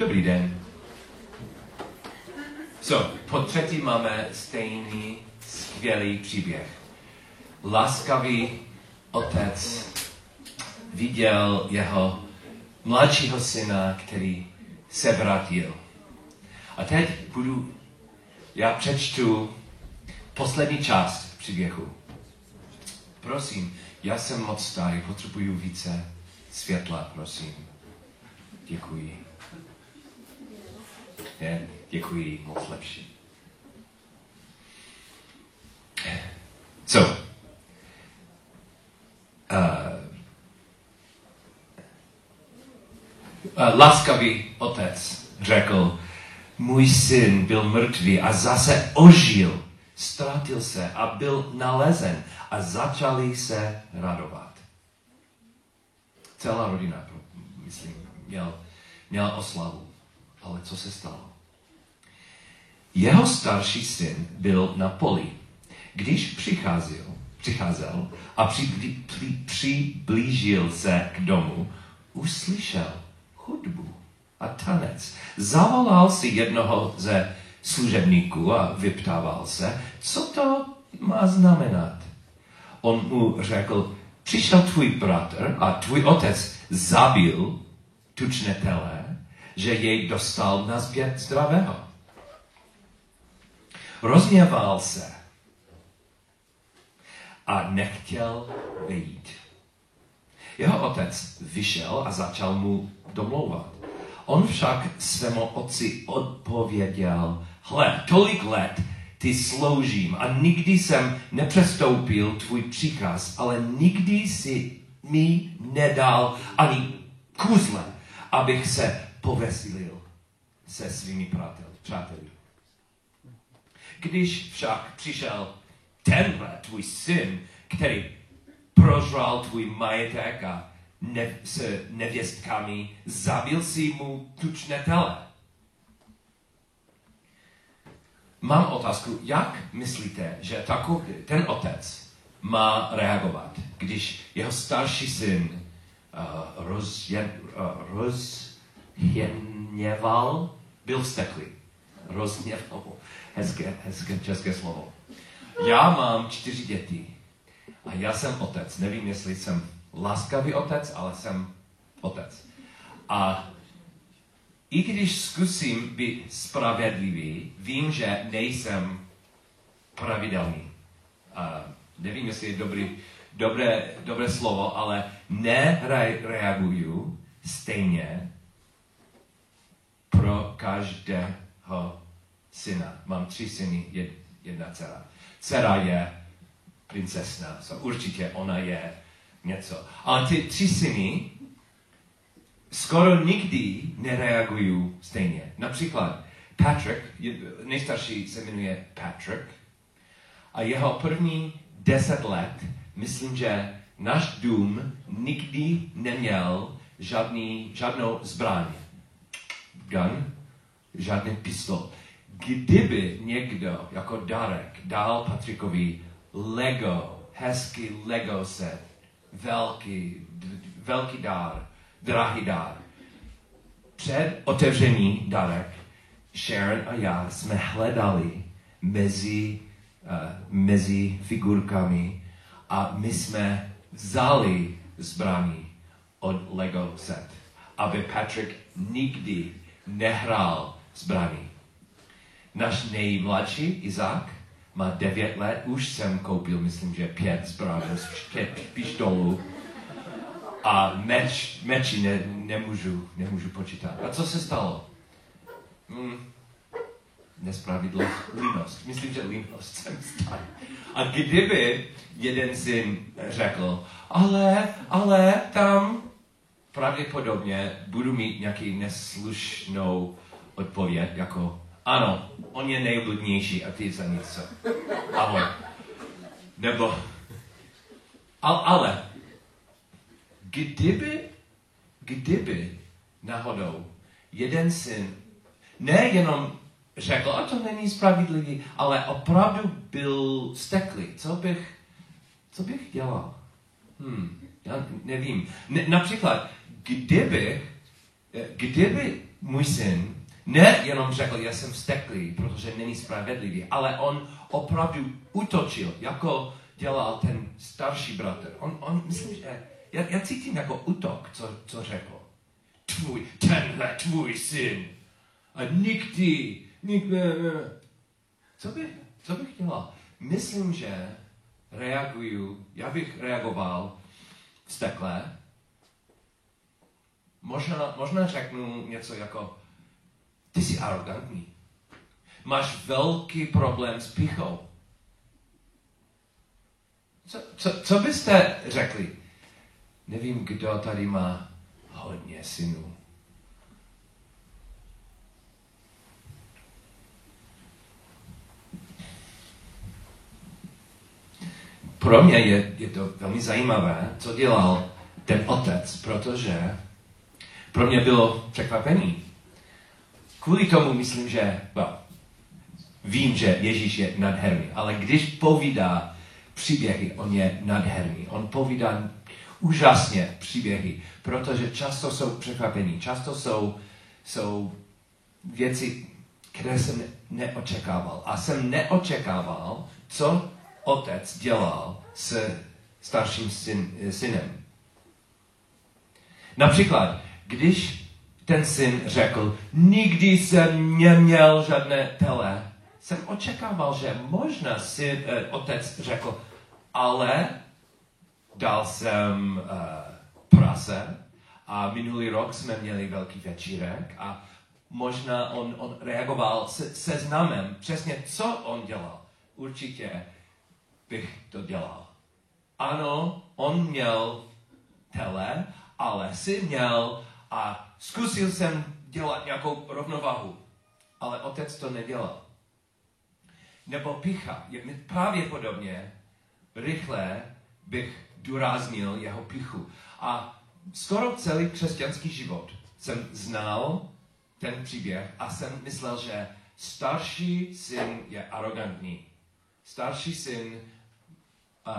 Dobrý den. So, po třetí máme stejný skvělý příběh. Laskavý otec viděl jeho mladšího syna, který se vrátil. A teď budu, já přečtu poslední část příběhu. Prosím, já jsem moc starý, potřebuju více světla, prosím. Děkuji. Ne, děkuji, moc lepší. Co? Uh, uh, laskavý otec řekl, můj syn byl mrtvý a zase ožil, ztratil se a byl nalezen a začali se radovat. Celá rodina, myslím, měl, měla oslavu. Ale co se stalo? Jeho starší syn byl na poli. Když přicházel, přicházel a při, při, přiblížil se k domu, uslyšel hudbu a tanec. Zavolal si jednoho ze služebníků a vyptával se, co to má znamenat. On mu řekl, přišel tvůj bratr a tvůj otec zabil tučnetele, že jej dostal nazpět zdravého. Rozměval se a nechtěl vyjít. Jeho otec vyšel a začal mu domlouvat. On však svému otci odpověděl, hle, tolik let ty sloužím a nikdy jsem nepřestoupil tvůj příkaz, ale nikdy si mi nedal ani kuzle, abych se povesilil se svými přáteli. Když však přišel tenhle tvůj syn, který prožral tvůj majetek a ne, s nevěstkami, zabil si mu tučnetele. Mám otázku, jak myslíte, že takový, ten otec má reagovat, když jeho starší syn uh, rozjen, uh, rozhněval, byl vzteklý. Rozhněval. Hezké, hezké české slovo. Já mám čtyři děti a já jsem otec. Nevím, jestli jsem laskavý otec, ale jsem otec. A i když zkusím být spravedlivý, vím, že nejsem pravidelný. A nevím, jestli je dobrý, dobré, dobré slovo, ale nereaguju stejně pro každého syna. Mám tři syny, jedna dcera. Dcera je princesna, so určitě ona je něco. Ale ty tři syny skoro nikdy nereagují stejně. Například Patrick, nejstarší se jmenuje Patrick, a jeho první deset let, myslím, že náš dům nikdy neměl žádný, žádnou zbraň. Gun, žádný pistol. Kdyby někdo jako dárek dal Patrikovi Lego, hezký Lego set, velký, velký dár, drahý dár. Před otevření dárek Sharon a já jsme hledali mezi, uh, mezi figurkami a my jsme vzali zbraní od Lego set, aby Patrick nikdy nehrál zbraní. Náš nejmladší Izák má devět let, už jsem koupil, myslím, že pět zbraní, pět pištolů a meč, meči ne, nemůžu, nemůžu počítat. A co se stalo? Hmm, nespravedlnost, línost. Myslím, že línost jsem stal. A kdyby jeden syn řekl, ale, ale tam pravděpodobně budu mít nějaký neslušnou odpověď, jako ano, on je nejbludnější a ty za něco. Ahoj. Nebo, ale, ale kdyby, kdyby náhodou jeden syn nejenom řekl, a to není spravedlivý, ale opravdu byl steklý, co bych, co bych dělal? Hmm, já nevím. N- například, kdyby, kdyby můj syn ne jenom řekl, já jsem vzteklý, protože není spravedlivý, ale on opravdu utočil, jako dělal ten starší bratr. On, on myslím, že já, já cítím jako útok, co, co řekl. Tvůj, tenhle tvůj syn. A nikdy, nikdy. Co bych, co bych dělal? Myslím, že reaguju, já bych reagoval vztekle. Možná, možná řeknu něco jako, ty jsi arrogantní. Máš velký problém s pichou. Co, co, co byste řekli? Nevím, kdo tady má hodně synů. Pro mě je, je to velmi zajímavé, co dělal ten otec, protože pro mě bylo překvapení. Kvůli tomu myslím, že, well, vím, že Ježíš je nadherný, ale když povídá příběhy, on je nadherný. On povídá úžasně příběhy, protože často jsou překvapení, často jsou, jsou věci, které jsem neočekával. A jsem neočekával, co otec dělal s starším syn, synem. Například, když ten syn řekl, nikdy jsem neměl žádné tele, jsem očekával, že možná syn, eh, otec řekl, ale dal jsem uh, prase a minulý rok jsme měli velký večírek a možná on, on reagoval se, se znamem přesně, co on dělal. Určitě bych to dělal. Ano, on měl tele, ale si měl a zkusil jsem dělat nějakou rovnováhu, ale otec to nedělal. Nebo picha. Je pravděpodobně rychle bych důraznil jeho pichu. A skoro celý křesťanský život jsem znal ten příběh a jsem myslel, že starší syn je arrogantní. Starší syn, uh,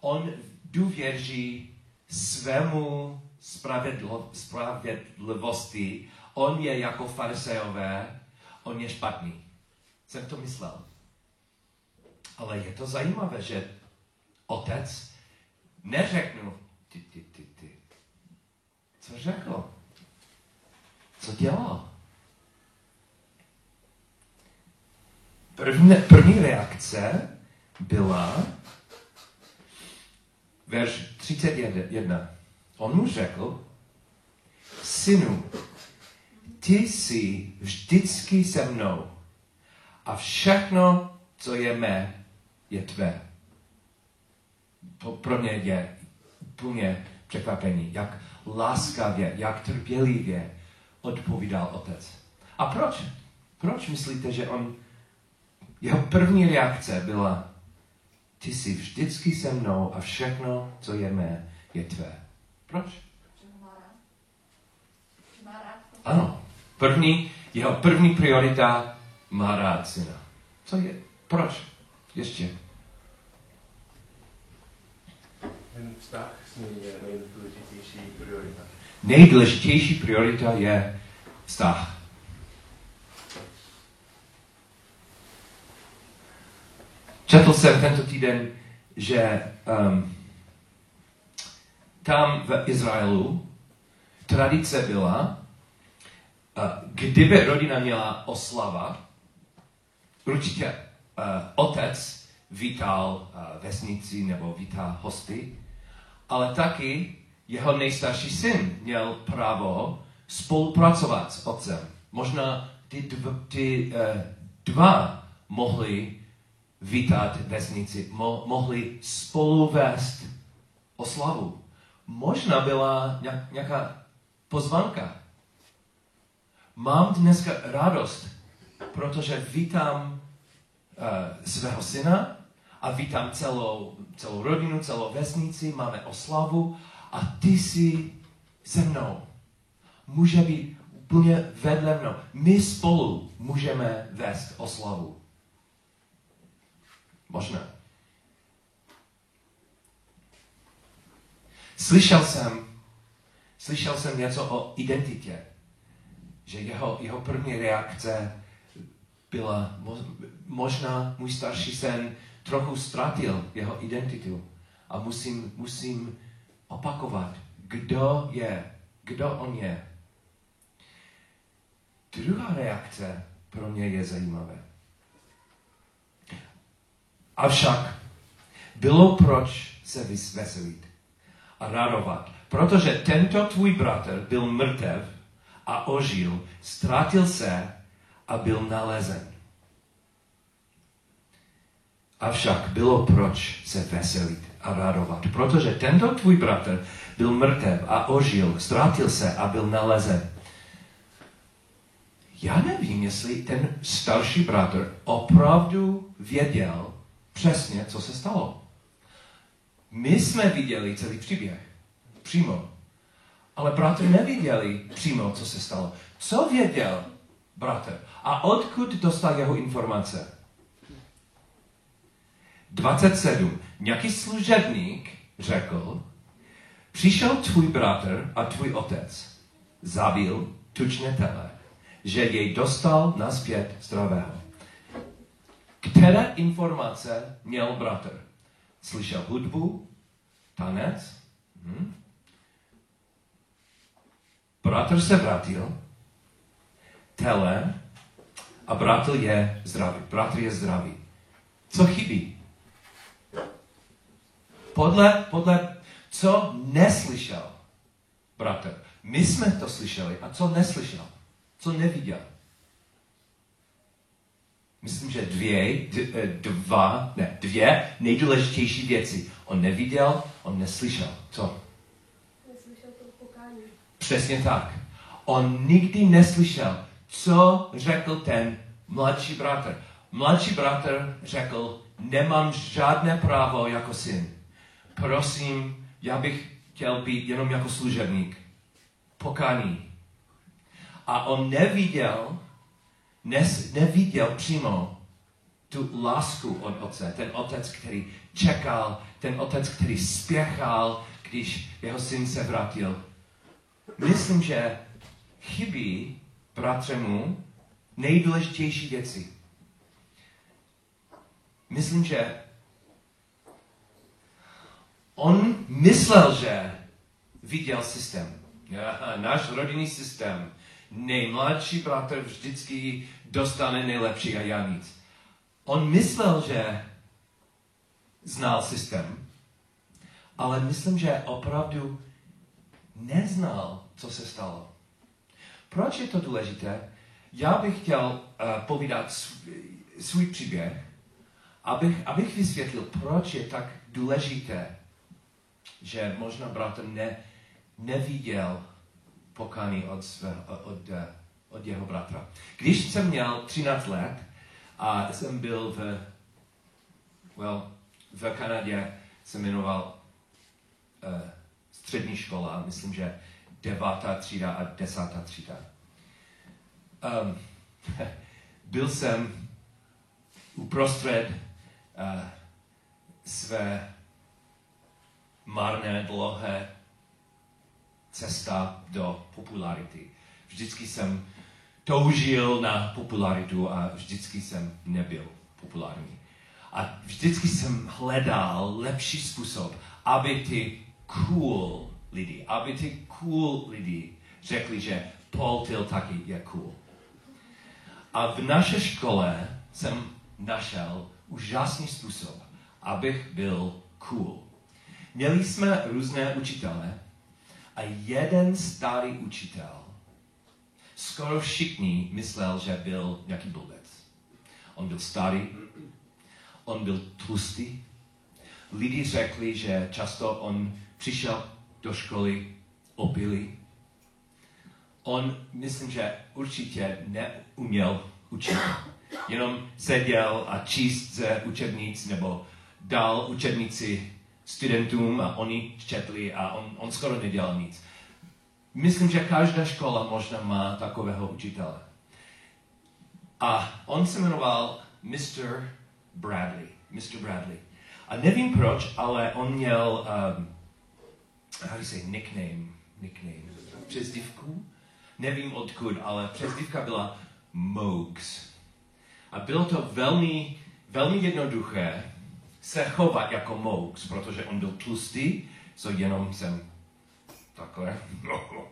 on důvěří svému spravedlo, spravedlivosti. On je jako farisejové, on je špatný. Jsem to myslel. Ale je to zajímavé, že otec neřeknu, ty, ty, ty, ty. Co řekl? Co dělal? První, první reakce byla verš 31. On mu řekl, synu, ty jsi vždycky se mnou a všechno, co je mé, je tvé. Pro mě je úplně překvapení, jak láskavě, jak trpělivě odpovídal otec. A proč? Proč myslíte, že on, jeho první reakce byla, ty jsi vždycky se mnou a všechno, co je mé, je tvé. Proč? Ano. První, jeho první priorita má rád syna. Co je? Proč? Ještě. Ten vztah s ním je nejdůležitější priorita. Nejdůležitější priorita je vztah. Četl jsem tento týden, že um, tam v Izraelu tradice byla, uh, kdyby rodina měla oslava, určitě uh, otec vítal uh, vesnici nebo vítal hosty, ale taky jeho nejstarší syn měl právo spolupracovat s otcem. Možná ty, dv, ty dva mohli vítat vesnici, mo, mohli spolu vést oslavu. Možná byla nějaká pozvanka. Mám dneska radost, protože vítám uh, svého syna a vítám celou, celou rodinu, celou vesnici, máme oslavu a ty jsi se mnou. Může být úplně vedle mnou. My spolu můžeme vést oslavu. Možná. Slyšel jsem, slyšel jsem něco o identitě. že jeho, jeho první reakce byla, mo- možná můj starší syn trochu ztratil jeho identitu a musím, musím opakovat, kdo je, kdo on je. Druhá reakce pro mě je zajímavé. Avšak bylo proč se veselit radovat, protože tento tvůj bratr byl mrtev a ožil, ztratil se a byl nalezen. Avšak bylo proč se veselit a radovat, protože tento tvůj bratr byl mrtev a ožil, ztratil se a byl nalezen. Já nevím, jestli ten starší bratr opravdu věděl přesně, co se stalo. My jsme viděli celý příběh. Přímo. Ale bratr neviděli přímo, co se stalo. Co věděl bratr? A odkud dostal jeho informace? 27. Nějaký služebník řekl, přišel tvůj bratr a tvůj otec, zabil tučně tele, že jej dostal naspět zdravého. Které informace měl bratr? Slyšel hudbu, tanec, hm? Bratr se vrátil, tele a bratr je zdravý. Bratr je zdravý. Co chybí? Podle, podle, co neslyšel bratr. My jsme to slyšeli a co neslyšel? Co neviděl? Myslím, že dvě, eh, dva, ne, dvě nejdůležitější věci. On neviděl, on neslyšel. Co? Neslyšel to pokání. Přesně tak. On nikdy neslyšel, co řekl ten mladší bratr. Mladší bratr řekl, nemám žádné právo jako syn. Prosím, já bych chtěl být jenom jako služebník. Pokání. A on neviděl, nes, neviděl přímo tu lásku od otce. Ten otec, který čekal, ten otec, který spěchal, když jeho syn se vrátil. Myslím, že chybí bratřemu nejdůležitější věci. Myslím, že on myslel, že viděl systém. Náš rodinný systém. Nejmladší bratr vždycky dostane nejlepší a já nic. On myslel, že znal systém, ale myslím, že opravdu neznal, co se stalo. Proč je to důležité? Já bych chtěl uh, povídat svůj, svůj příběh, abych, abych vysvětlil, proč je tak důležité, že možná bratr ne, neviděl pokání od, své, od, od jeho bratra. Když jsem měl 13 let a jsem byl v, well, v Kanadě, se jmenoval uh, střední škola, myslím, že devátá třída a desátá třída. Um, byl jsem uprostřed uh, své marné, dlouhé cesta do popularity. Vždycky jsem toužil na popularitu a vždycky jsem nebyl populární. A vždycky jsem hledal lepší způsob, aby ty cool lidi, aby ty cool lidi řekli, že Paul Till taky je cool. A v naší škole jsem našel úžasný způsob, abych byl cool. Měli jsme různé učitele a jeden starý učitel, skoro všichni myslel, že byl nějaký blbec. On byl starý, on byl tlustý. Lidi řekli, že často on přišel do školy opilý. On, myslím, že určitě neuměl učit. Jenom seděl a číst ze učebnic nebo dal učebnici studentům a oni četli a on, on skoro nedělal nic. Myslím, že každá škola možná má takového učitele. A on se jmenoval Mr. Bradley. Mr. Bradley. A nevím proč, ale on měl, um, how do you say, nickname, nickname, přezdívku. nevím odkud, ale přezdívka byla Mogs. A bylo to velmi, velmi jednoduché se chovat jako Mogs, protože on byl tlustý, co jenom jsem takhle.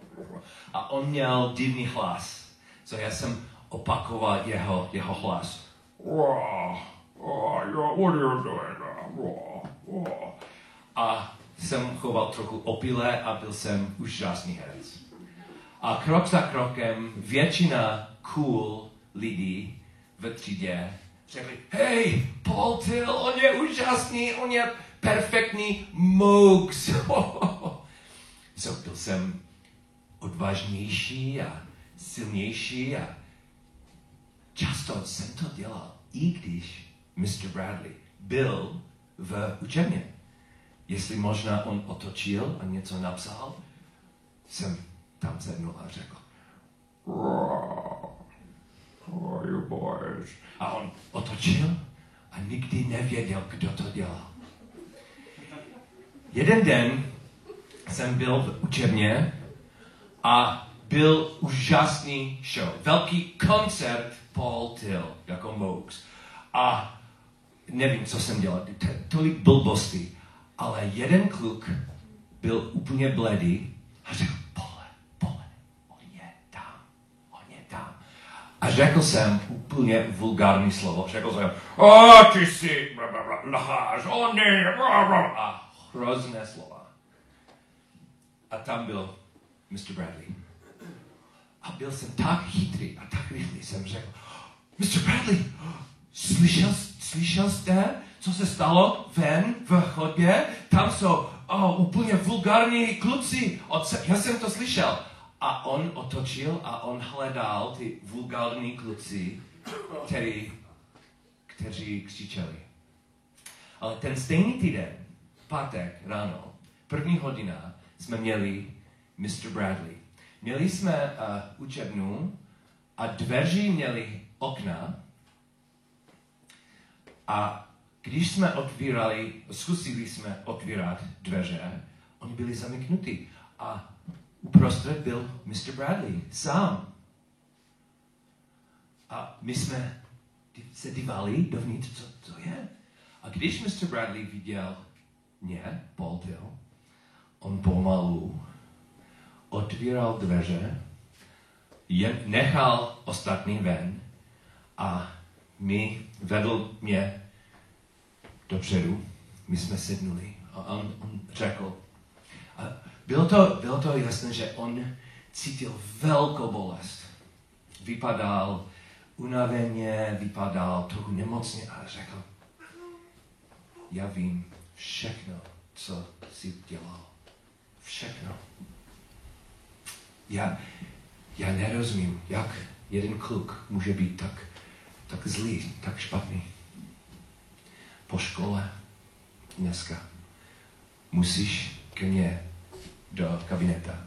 A on měl divný hlas. So já jsem opakoval jeho, jeho hlas. A jsem choval trochu opile a byl jsem úžasný herec. A krok za krokem většina cool lidí ve třídě řekli, hej, Paul Till, on je úžasný, on je perfektní mooks. so, byl jsem odvážnější a silnější a často jsem to dělal, i když Mr. Bradley byl v učebně. Jestli možná on otočil a něco napsal, jsem tam sednul a řekl, you boys. A on otočil a nikdy nevěděl, kdo to dělal. Jeden den jsem byl v učebně a byl úžasný show. Velký koncert Paul Till, jako Mox. A nevím, co jsem dělal, tolik blbosti. Ale jeden kluk byl úplně bledý a řekl, Pole, Pole, on je tam, on je tam. A řekl jsem úplně vulgární slovo. Řekl jsem, a ty jsi, lhář, on je, a hrozné slova. A tam byl Mr. Bradley. A byl jsem tak chytrý a tak rychlý jsem řekl, Mr. Bradley, slyšel, slyšel jste, co se stalo ven v chodbě? Tam jsou oh, úplně vulgární kluci. Já jsem to slyšel. A on otočil a on hledal ty vulgární kluci, který, kteří křičeli. Ale ten stejný týden, pátek ráno, první hodina, jsme měli Mr. Bradley. Měli jsme uh, učebnu a dveří měli okna a když jsme otvírali, zkusili jsme otvírat dveře, oni byli zamyknutí a uprostřed byl Mr. Bradley sám. A my jsme se dívali dovnitř, co to je. A když Mr. Bradley viděl mě, Paul Till, on pomalu otvíral dveře, jen nechal ostatní ven a mi vedl mě dopředu. My jsme sednuli a on, on řekl, a bylo to, bylo to jasné, že on cítil velkou bolest. Vypadal unaveně, vypadal trochu nemocně a řekl, já vím všechno, co jsi dělal. Všechno. Já, já nerozumím, jak jeden kluk může být tak, tak zlý, tak špatný. Po škole dneska musíš ke mně do kabineta.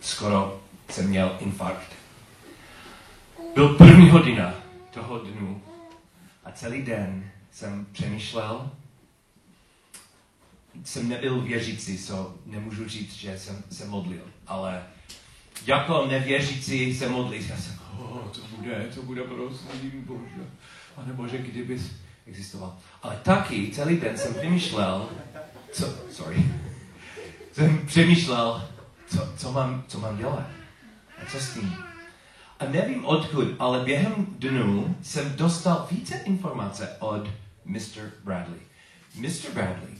Skoro jsem měl infarkt. Byl první hodina toho dnu a celý den jsem přemýšlel, jsem nebyl věřící, so nemůžu říct, že jsem se modlil, ale jako nevěřící se modlit. Já jsem, oh, to bude, to bude prosím, Bože. A nebo že kdyby existoval. Ale taky celý den jsem přemýšlel, co, sorry, jsem přemýšlel, co, co, mám, co mám dělat. A co s tím? A nevím odkud, ale během dnů jsem dostal více informace od Mr. Bradley. Mr. Bradley,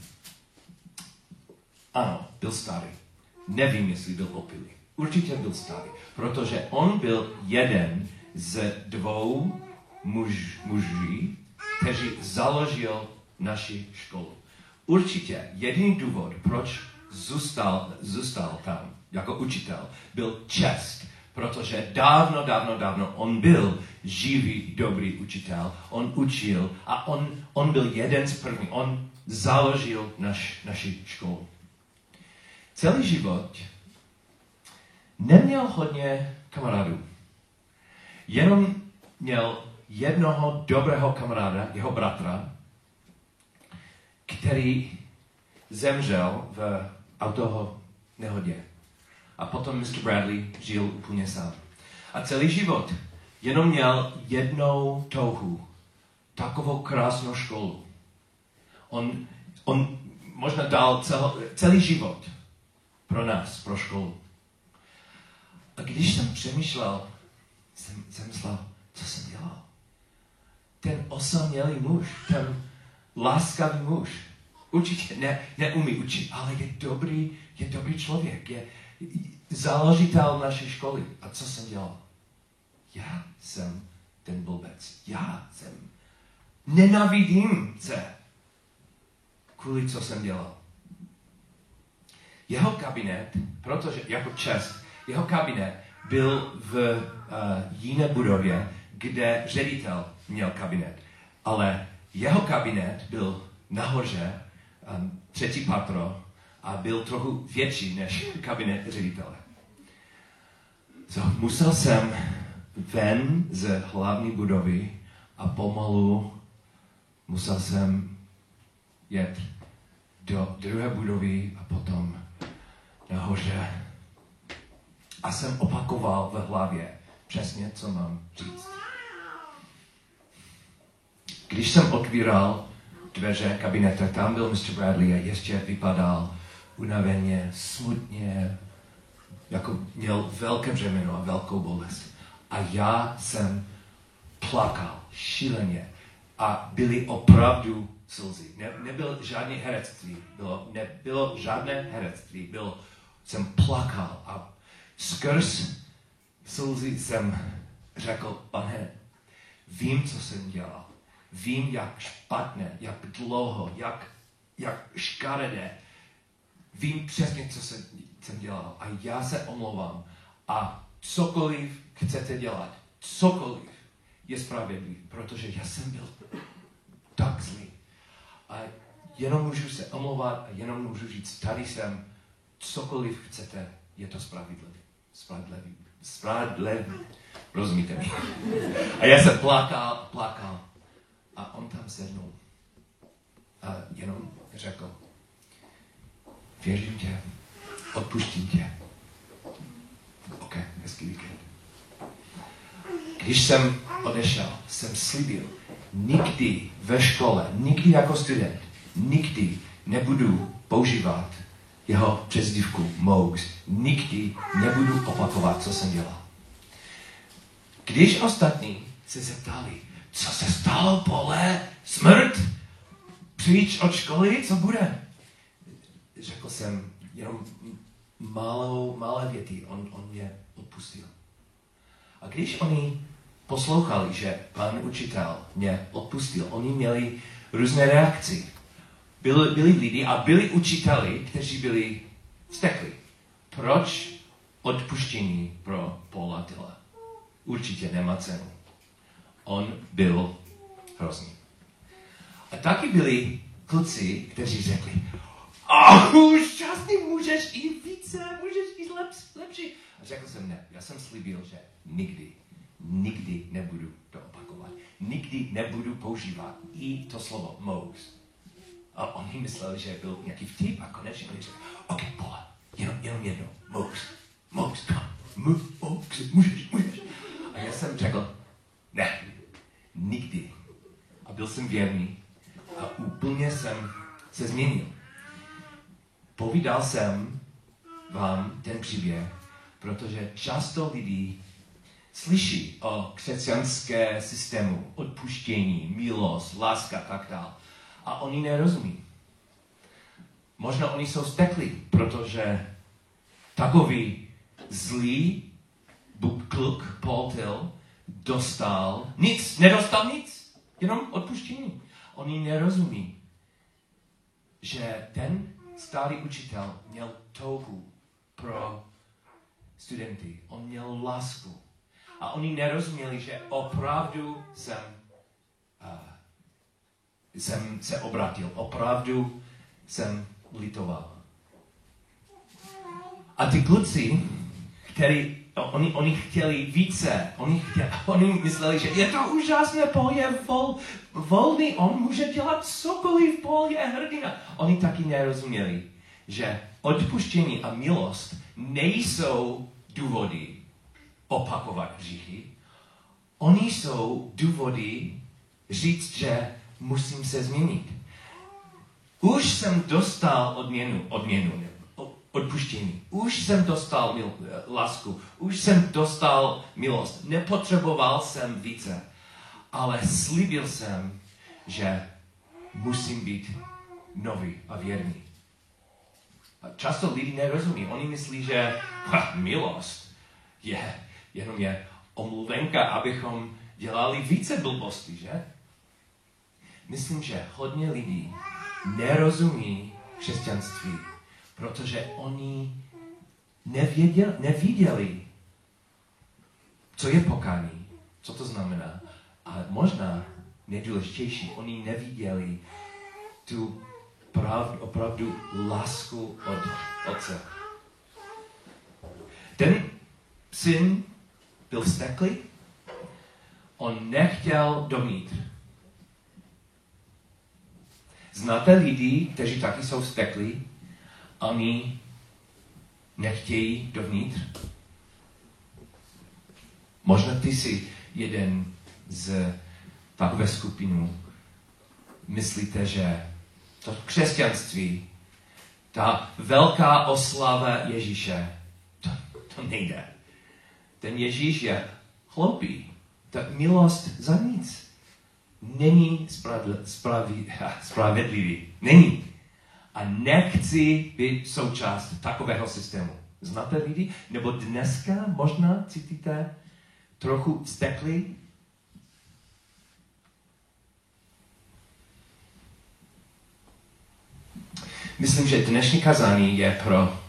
ano, byl starý. Nevím, jestli byl opilý. Určitě byl starý, protože on byl jeden z dvou muž, muží, kteří založil naši školu. Určitě jediný důvod, proč zůstal, zůstal tam jako učitel, byl čest, protože dávno, dávno, dávno on byl živý, dobrý učitel, on učil a on, on byl jeden z prvních, on založil naš, naši školu. Celý život neměl hodně kamarádů. Jenom měl jednoho dobrého kamaráda, jeho bratra, který zemřel v autoho, nehodě. A potom Mr. Bradley žil úplně sám. A celý život jenom měl jednou touhu. Takovou krásnou školu. On, on možná dal cel, celý život pro nás, pro školu. A když jsem přemýšlel, jsem, jsem myslel, co jsem dělal? Ten osamělý muž, ten láskavý muž, určitě ne, neumí učit, ale je dobrý, je dobrý člověk, je založitel naší školy. A co jsem dělal? Já jsem ten blbec. Já jsem. Nenavidím se. Kvůli co jsem dělal. Jeho kabinet, protože jako čest, jeho kabinet byl v uh, jiné budově, kde ředitel měl kabinet. Ale jeho kabinet byl nahoře, um, třetí patro, a byl trochu větší než kabinet ředitele. So, musel jsem ven z hlavní budovy a pomalu musel jsem jet do druhé budovy a potom nahoře. A jsem opakoval ve hlavě přesně, co mám říct. Když jsem otvíral dveře kabineta, tam byl Mr. Bradley a ještě vypadal unaveně, smutně, jako měl velké břemeno a velkou bolest. A já jsem plakal šíleně a byly opravdu slzy. Ne, nebylo žádné herectví, bylo, nebylo žádné herectví, bylo, jsem plakal a skrz slzy jsem řekl, pane, vím, co jsem dělal. Vím, jak špatně, jak dlouho, jak, jak škaredé. Vím přesně, co jsem, jsem dělal. A já se omlouvám. A cokoliv chcete dělat, cokoliv je spravedlivý, protože já jsem byl tak zlý. A jenom můžu se omlouvat a jenom můžu říct, tady jsem, cokoliv chcete, je to spravedlivý. Spravedlivý. Spravedlivý. Rozumíte mi? A já jsem plakal, plakal. A on tam sednul. A jenom řekl, věřím tě, odpuštím tě. OK, hezký víkend. Když jsem odešel, jsem slíbil, nikdy ve škole, nikdy jako student, nikdy nebudu používat jeho přezdívku Mogs. Nikdy nebudu opakovat, co jsem dělal. Když ostatní se zeptali, co se stalo, pole, smrt, pryč od školy, co bude? Řekl jsem jenom malou, malé věty, on, on mě odpustil. A když oni poslouchali, že pan učitel mě odpustil, oni měli různé reakce. Byli, byli lidi a byli učiteli, kteří byli vztekli. Proč odpuštění pro Paula Tilla? Určitě nemá cenu. On byl hrozný. A taky byli kluci, kteří řekli, oh, úžasný, můžeš jít více, můžeš jít lepší, lepší. A řekl jsem, ne, já jsem slíbil, že nikdy, nikdy nebudu to opakovat. Nikdy nebudu používat i to slovo mouse. A oni mysleli, že byl nějaký vtip a konečně oni řekli, OK, pole, jenom, jenom jedno, mouse, mouse, come, mouse, můžeš, můžeš. A já jsem řekl, ne, nikdy. A byl jsem věrný a úplně jsem se změnil. Povídal jsem vám ten příběh, protože často lidí slyší o křesťanské systému, odpuštění, milost, láska tak dále. A oni nerozumí. Možná oni jsou steklí, protože takový zlý kluk Paul Till dostal nic, nedostal nic, jenom odpuštění. Oni nerozumí, že ten starý učitel měl touhu pro studenty. On měl lásku. A oni nerozuměli, že opravdu jsem, uh, jsem se obratil. Opravdu jsem litoval. A ty kluci, který, oni, oni chtěli více, oni, chtěli, oni mysleli, že je to úžasné, Paul je vol, volný, on může dělat cokoliv, Paul je hrdina. Oni taky nerozuměli, že odpuštění a milost nejsou důvody opakovat hříchy. Oni jsou důvody říct, že musím se změnit. Už jsem dostal odměnu, odměnu, odpuštění. Už jsem dostal mil, lásku. Už jsem dostal milost. Nepotřeboval jsem více. Ale slíbil jsem, že musím být nový a věrný. A často lidi nerozumí. Oni myslí, že ha, milost je jenom je omluvenka, abychom dělali více blbostí, že? Myslím, že hodně lidí nerozumí křesťanství, protože oni nevěděli, neviděli, co je pokání, co to znamená. A možná nejdůležitější, oni neviděli tu pravdu, opravdu lásku od Otce. Ten syn byl vzteklý, on nechtěl dovnitř. Znáte lidi, kteří taky jsou vzteklí, oni nechtějí dovnitř? Možná ty jsi jeden z takové skupinu. Myslíte, že to křesťanství, ta velká oslava Ježíše, to, to nejde. Ten Ježíš je hloupý. Ta milost za nic. Není spravedlivý. Není. A nechci být součást takového systému. Znáte lidi? Nebo dneska možná cítíte trochu vzteklý? Myslím, že dnešní kazání je pro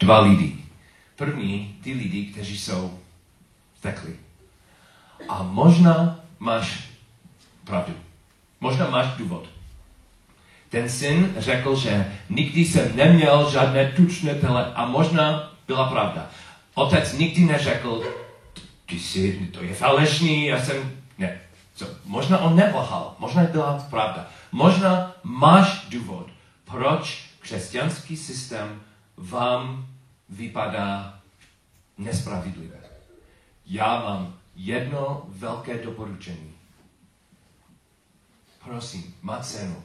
dva lidi. První, ty lidi, kteří jsou vzteklí. A možná máš pravdu. Možná máš důvod. Ten syn řekl, že nikdy jsem neměl žádné tučné tele a možná byla pravda. Otec nikdy neřekl, ty jsi, to je falešný, já jsem, ne. Co? Možná on nevlhal, možná byla pravda. Možná máš důvod, proč křesťanský systém vám vypadá nespravedlivé. Já mám jedno velké doporučení. Prosím, má cenu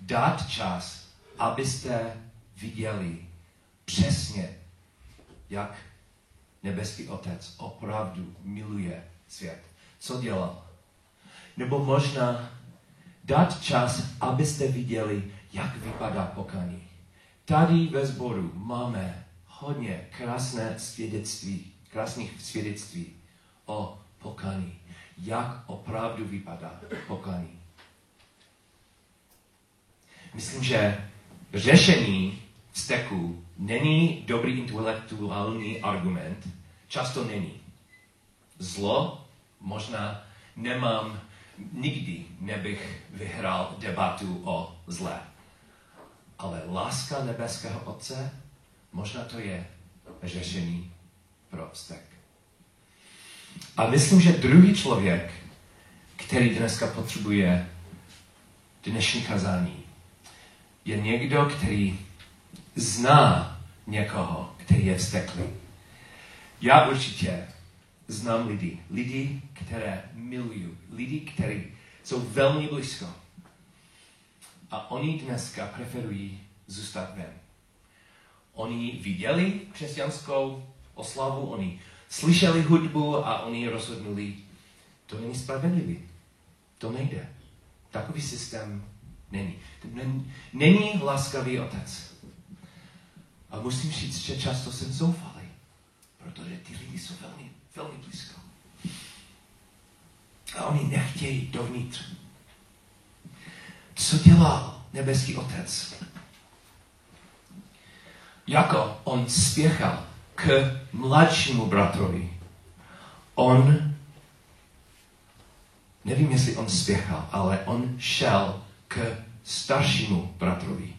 dát čas, abyste viděli přesně, jak nebeský Otec opravdu miluje svět. Co dělal? Nebo možná dát čas, abyste viděli, jak vypadá pokání. Tady ve sboru máme hodně krásné svědectví, krásných svědectví o pokání. Jak opravdu vypadá pokání. Myslím, že řešení vzteku není dobrý intelektuální argument. Často není. Zlo možná nemám, nikdy nebych vyhrál debatu o zlé. Ale láska nebeského Otce Možná to je řešení pro vztek. A myslím, že druhý člověk, který dneska potřebuje dnešní kazání, je někdo, který zná někoho, který je vzteklý. Já určitě znám lidi, lidi, které miluju, lidi, kteří jsou velmi blízko. A oni dneska preferují zůstat ven. Oni viděli křesťanskou oslavu, oni slyšeli hudbu a oni rozhodnuli, to není spravedlivý. To nejde. Takový systém není. Není laskavý otec. A musím říct, že často jsem zoufalý, protože ty lidi jsou velmi, velmi blízko. A oni nechtějí dovnitř. Co dělal nebeský otec? jako on spěchal k mladšímu bratrovi, on, nevím, jestli on spěchal, ale on šel k staršímu bratrovi.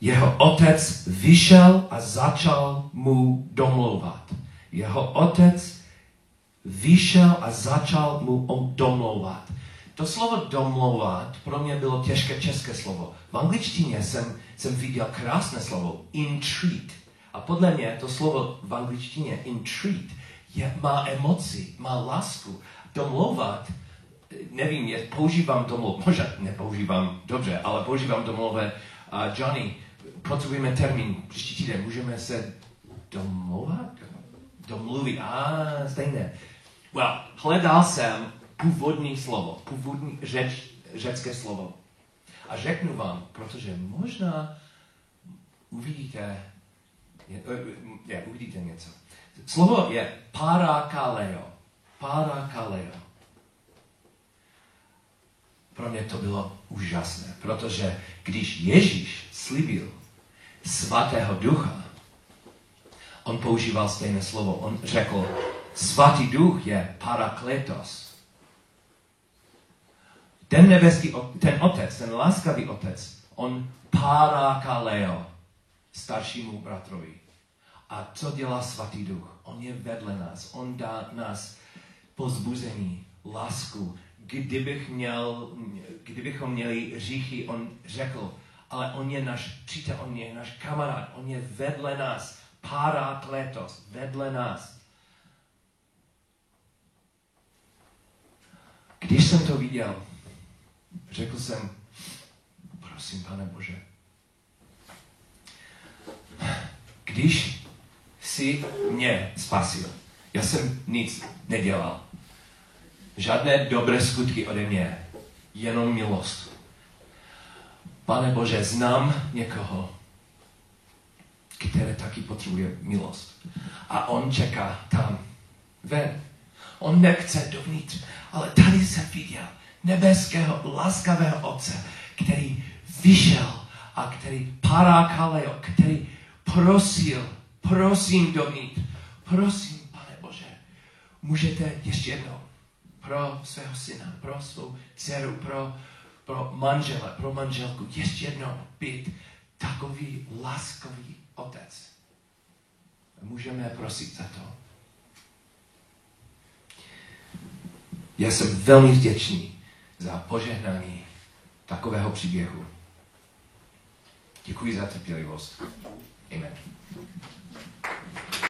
Jeho otec vyšel a začal mu domlouvat. Jeho otec vyšel a začal mu domlouvat. to slovo domlouvat pro mě bylo těžké české slovo. V angličtině jsem, jsem viděl krásné slovo, entreat. A podle mě to slovo v angličtině entreat je, má emoci, má lásku. Domlouvat, nevím, je, používám domluv, možná nepoužívám dobře, ale používám domluve. Uh, Johnny, potřebujeme termín příští týden, můžeme se domlouvat? Domluvit, a ah, stejné. Well, hledal jsem původní slovo, původní řeč, řecké slovo. A řeknu vám, protože možná uvidíte, je, je, uvidíte něco. Slovo je parakaleo. Parakaleo. Pro mě to bylo úžasné, protože když Ježíš slíbil svatého ducha, on používal stejné slovo. On řekl, svatý duch je parakletos. Ten nebeský, ten otec, ten láskavý otec, on parakaleo staršímu bratrovi. A co dělá svatý duch? On je vedle nás. On dá nás pozbuzení, lásku. Kdybych měl, kdybychom měli říchy, on řekl, ale on je náš přítel, on je náš kamarád, on je vedle nás. Parakletos, vedle nás. Když jsem to viděl, řekl jsem, prosím, pane Bože, když si mě spasil, já jsem nic nedělal. Žádné dobré skutky ode mě, jenom milost. Pane Bože, znám někoho, které taky potřebuje milost. A on čeká tam, ven. On nechce dovnitř, ale tady jsem viděl nebeského, laskavého Otce, který vyšel a který parakaleo, který prosil, prosím dovnitř, prosím, pane Bože, můžete ještě jednou pro svého syna, pro svou dceru, pro, pro manžele, pro manželku, ještě jednou být takový laskavý otec. Můžeme prosit za to. Já jsem velmi vděčný za požehnání takového příběhu. Děkuji za trpělivost. Amen.